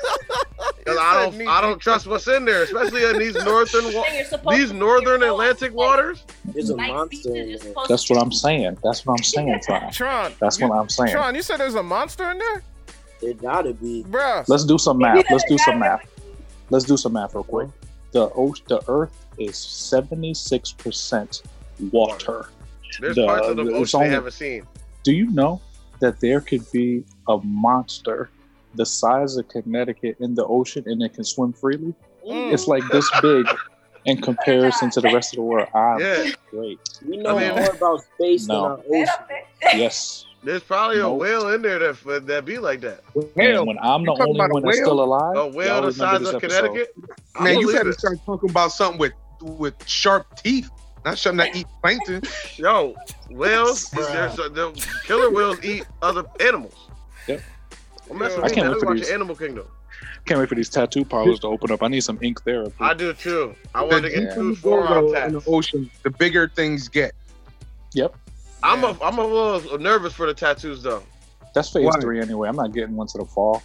Cause I don't, I don't trust what's in there, especially in these northern, wa- And you're supposed these northern Atlantic supposed- waters. There's a monster in there. That's what I'm saying. That's what I'm saying, Tron. Tron, That's you, what I'm saying. Tron, you said there's a monster in there, There gotta be. Bruh. Let's do some math. Let's do some math. Let's do some math real quick. The ocean, the Earth is 76 percent water. There's The- parts of the ocean only- they haven't seen. Do you know that there could be a monster the size of Connecticut in the ocean and it can swim freely? Mm. It's like this big in comparison to the rest of the world. I'm Yeah. great. We know I mean- more about space No. than our ocean. Yes. There's probably a whale in there that that be like that. Hell, and when I'm you the only one that's still alive, A whale the size of episode. Connecticut. Man, you believe gotta start talking about something with with sharp teeth, not something that eat plankton. Yo, whales, there's a, the killer whales eat other animals. Yep. Don't mess I with me, can't wait for watch these. Animal Kingdom. Can't wait for these tattoo parlors to open up. I need some ink therapy. I do too. I want to get deeper two you go forearm though in the ocean, the bigger things get. Yep. I'm a, I'm a little nervous for the tattoos though. That's phase Why? three anyway. I'm not getting one to the fall.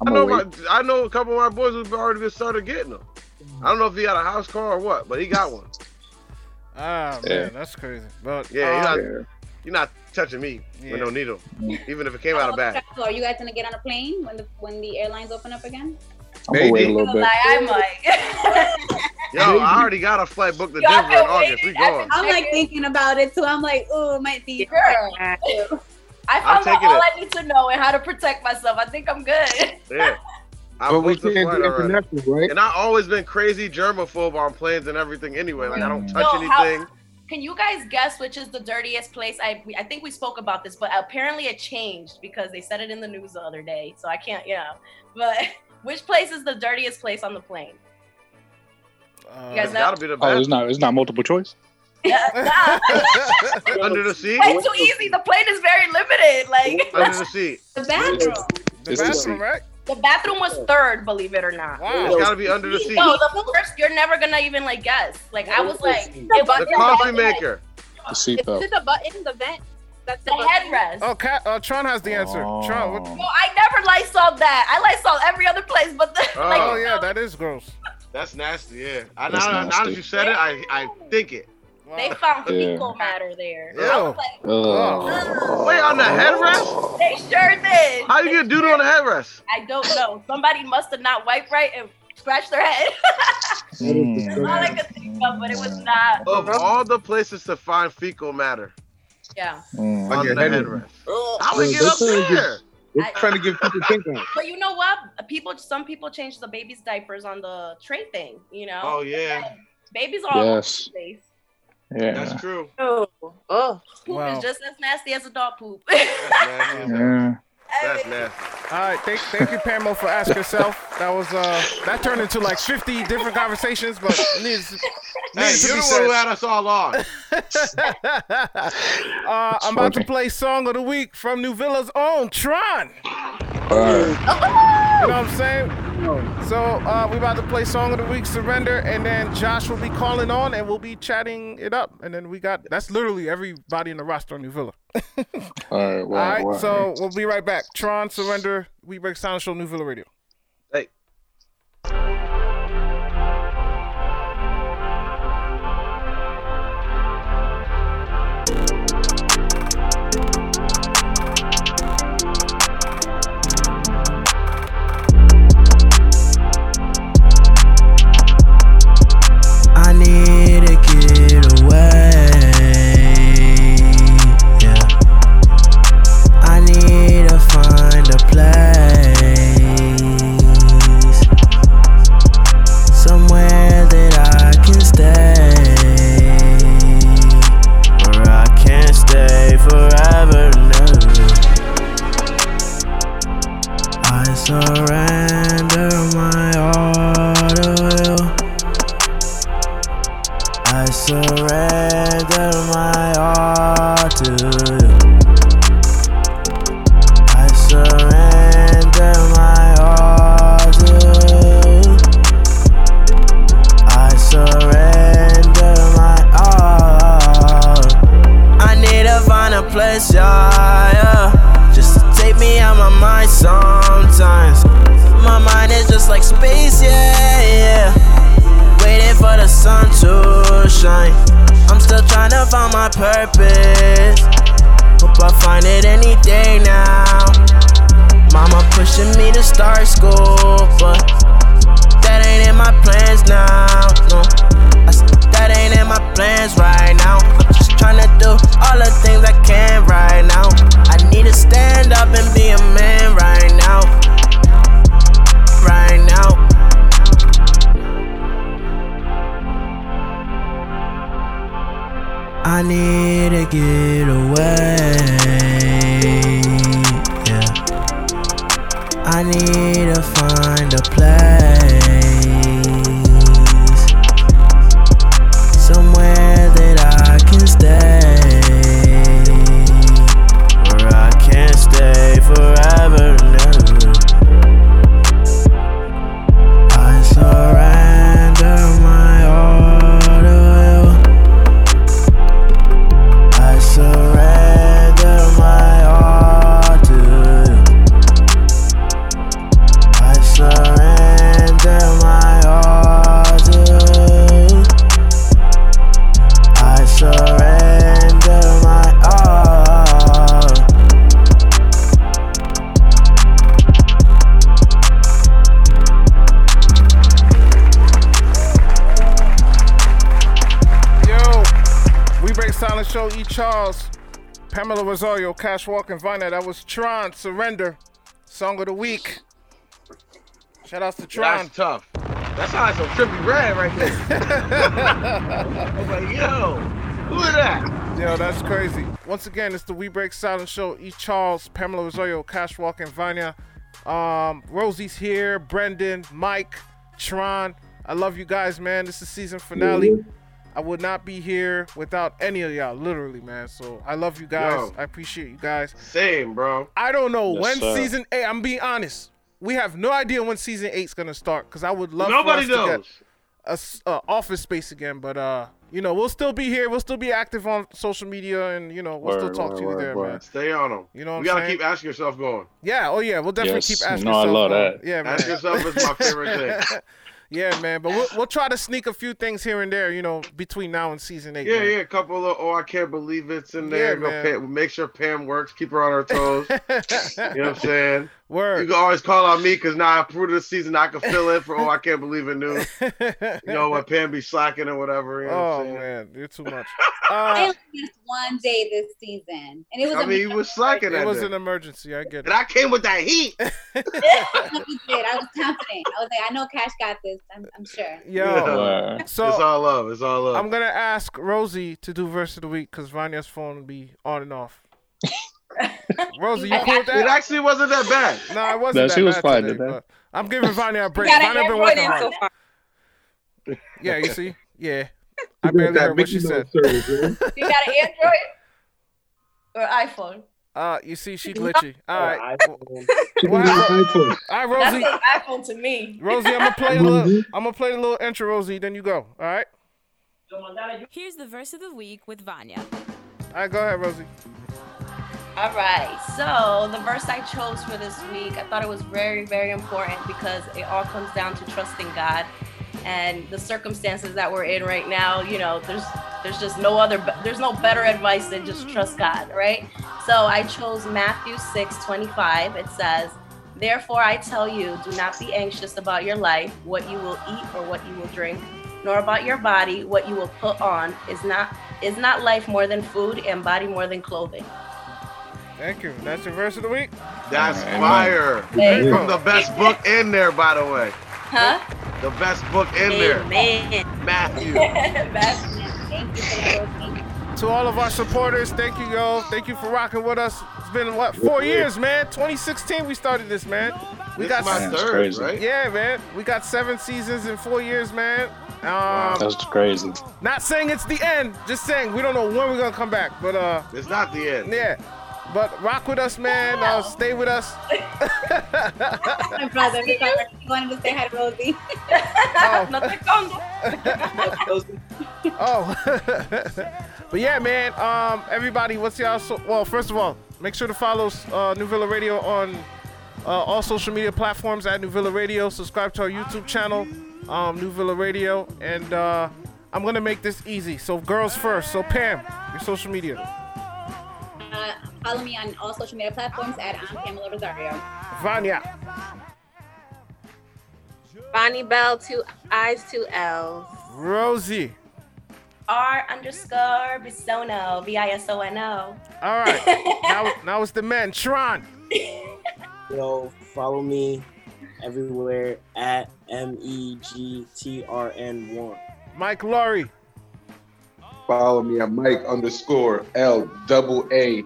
I'm I know my. I know a couple of my boys who've already been started getting them. I don't know if he had a house car or what, but he got one. Ah man, Yeah. that's crazy. But Yeah, um, you're not, Yeah. you're not touching me Yeah. with no needle, even if it came out of bag. Are you guys gonna get on a plane when the when the airlines open up again? I'm gonna wait a little bit. Like, I might. Yo, I already got a flight booked to Y'all Denver in August. We. I've going. been- I'm like thinking about it too. I'm like, oh, it might be. Girl. I found out all it. I need to know and how to protect myself. I think I'm good. Yeah. I But we can't flight do already. international, right? And I always been crazy germaphobe on planes and everything anyway. Like I don't touch Yo, how- anything. Can you guys guess which is the dirtiest place? I we- I think we spoke about this, but apparently it changed because they said it in the news the other day. So I can't, yeah. But which place is the dirtiest place on the plane? uh, You guys It's know? gotta be the Oh, it's not. It's not multiple choice. Yeah, nah, Under the seat? It's too easy. The plane is very limited. Like Under the seat. The bathroom. the bathroom, right? The bathroom was third, believe it or not. Wow. It's gotta be under the seat. No, the first you're never gonna even like guess. Like I was like The it was The the, coffee maker. The Is seatbelt. it the button, the vent? That's the button? headrest. Oh, Cat, uh, Tron has the answer. Tron, what? Oh. No, I never Lysol that. I Lysol every other place, but the Oh. like, Oh yeah, that is gross. That's nasty, yeah. I, That's now, now that you said it, I, I think it. Wow. they found Yeah. fecal matter there. Ew. I was like, Oh. Wait, on the headrest? they sure did. How you get doodle on the headrest? I don't know. Somebody must have not wiped right and scratched their head. Mm. That's all I could think of, but it was not. Of all the places to find fecal matter, Yeah. Mm. On On your the headrest. Oh, How we Well, get up we there? We're I- trying to give people think on. But you know what? People, some people change the baby's diapers on the tray thing. You know. Oh yeah, Babies are all over Yes. the place. Yeah. that's true. Oh, oh. Poop Wow. is just as nasty as adult poop. That's nasty. Yeah. That's nasty. All right, thank, thank you, Pamela, for Ask Yourself. That was uh, that turned into like 50 different conversations, but it needs, Hey, to you're be the one who had us all on. uh, I'm about to play song of the week from New Villa's own Tron. Alright. You know what I'm saying? So uh, we about to play song of the week, Surrender, and then Josh will be calling on, and we'll be chatting it up, and then we got that's literally everybody in the roster on New Villa. Alright. All Wow, right, wow. so we'll be right back. Tron, Surrender, We Break Sound Show, New Villa Radio. Hey. Walk, and Vina. That was Tron, Surrender, Song of the Week. Shout outs to Tron. That's tough. That sounds like some trippy red right there. I was like, yo, who is that? Yo, that's crazy. Once again, it's the We Break Silent Show. E. Charles, Pamela Rosario, Cash Walk, and Vanya. Um, Rosie's here, Brendan, Mike, Tron. I love you guys, man. This is season finale. I would not be here without any of y'all, literally, man. So I love you guys. Yo. I appreciate you guys. Same, bro. I don't know Yes, when sir. season eight. I'm being honest. We have no idea when season eight's gonna start because I would love Nobody for us to knows. get a s- uh, office space again. But uh, you know, we'll still be here. We'll still be active on social media, and you know, we'll still talk word, to you word, there, word. man. Stay on them. You know what we I'm gotta saying? keep asking yourself going. Yeah. Oh yeah. We'll definitely Yes, keep asking. no, I love uh, that. Yeah, man. Ask yourself is my favorite thing. Yeah, man. But we'll, we'll try to sneak a few things here and there. You know, between now and season eight. Yeah, man. yeah, a couple of oh I can't believe it's in there. Yeah, Go man. Pam, make sure Pam works, keep her on her toes. you know what I'm saying? You can always call on me because now I through the season I can fill in for oh I can't believe it news. you know when Pam be slacking or whatever. You know oh what man, you're too much. I Uh, only missed one day this season, and it was. I a mean, you was slacking it was day. an emergency. I get it. And I came with that heat. I was confident. I was like, I know Cash got this. I'm, I'm sure. Yo, so it's all love. It's all love. I'm gonna ask Rosie to do verse of the week because Vanya's phone will be on and off. Rosie, you cool with that? It actually wasn't that bad. No, it wasn't. No, that she was fine today, today. I'm giving Vanya a break. got an Vanya been Android working hard. so far. Yeah, you see? Yeah. I barely heard what she said. You got an Android or iPhone? Uh, you see, she glitchy. All right. She Well, got an all iPhone. right, That's Rosie. an iPhone to me. Rosie, I'm gonna play a little. I'm gonna play the little intro, Rosie. Then you go. All right. Here's the verse of the week with Vanya. All right, go ahead, Rosie. All right. So the verse I chose for this week, I thought it was very, very important because it all comes down to trusting God and the circumstances that we're in right now. You know, there's there's just no other there's no better advice than just trust God, right? So I chose Matthew 6, 25. It says, Therefore I tell you, do not be anxious about your life, what you will eat or what you will drink, nor about your body, what you will put on. Is not is not life more than food and body more than clothing? Thank you. That's your verse of the week. That's Amen. fire. Thank From the best book in there, by the way. Huh? The best book in there. Amen. Matthew. Thank you for. To all of our supporters, thank you, yo. Thank you for rocking with us. It's been what four years, man. 2016 we started this, man. We This got my third, crazy. right? yeah, man. We got seven seasons in four years, man. Um, That's crazy. not saying it's the end, just saying we don't know when we're gonna come back, but uh, It's not the end. yeah. But rock with us, man. Uh, stay with us. My brother, we thought wanted to say hi to Rosie. Oh. No te escondas. Oh, but yeah, man. Um, everybody, what's y'all? So, well, first of all, make sure to follow uh, New Villa Radio on uh, all social media platforms at New Villa Radio. Subscribe to our YouTube channel, um, New Villa Radio, and uh, I'm gonna make this easy. So, girls first. So, Pam, your social media. Uh, follow me on all social media platforms at I'm Pamela Rosario. Vanya, Bonnie Bell, two eyes, two L's. Rosie. R underscore Bisono. B I S O N O. All right. now, now it's the men. Tron. Yo, follow me everywhere at M E G T R N one. Mike Laurie. Follow me at Mike underscore L double A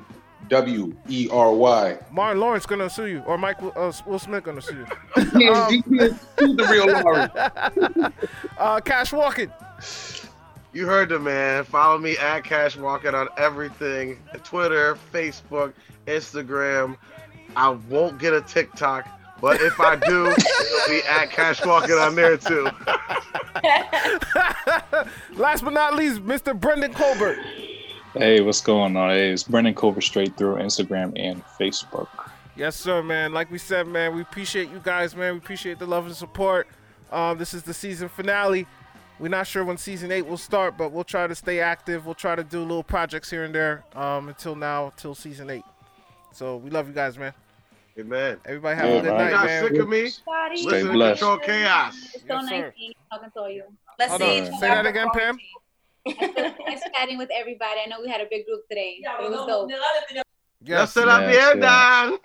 W E R Y. Martin Lawrence gonna sue you, or Mike uh, Will Smith gonna sue you. He can't the real Laurie. Uh, Cash Walking. You heard the man. Follow me at Cash Walking on everything Twitter, Facebook, Instagram. I won't get a TikTok, but if I do, it'll be at Cash Walking on there too. Last but not least, Mr. Brendan Colbert. Hey, what's going on? Hey, it's Brendan Cover straight through Instagram and Facebook. Yes, sir, man. Like we said, man, we appreciate you guys, man. We appreciate the love and support. Um, this is the season finale. We're not sure when season eight will start, but we'll try to stay active. We'll try to do little projects here and there um, until now, till season eight. So we love you guys, man. Amen. Everybody have Yeah, a good man. night, You're not man. sick of me? Stay Listen to blessed. Control Chaos. It's so Yes, nice sir. being talking to you. Let's Hold see on. Say that again, before Pam. Nice chatting with everybody. I know we had a big group today. Yeah, It was dope. Yo Yes. se la Yes.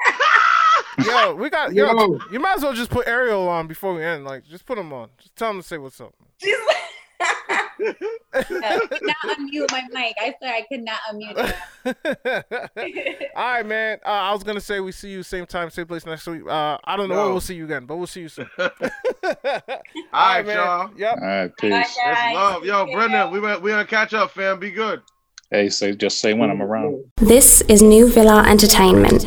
Yo, we got yo. Yo. You might as well just put Ariel on before we end. Like, just put him on. Just tell him to say what's up. I could not unmute my mic. I swear I could not unmute. All right, man. Uh, I was gonna say we see you same time, same place next week. Uh, I don't know when we'll see you again, but we'll see you soon. All right, man. y'all. Yep. All right, peace. guys. It's love. Yo, Brendan, we went, we gonna catch up, fam. Be good. Hey, say just say when I'm around. This is New Villa Entertainment.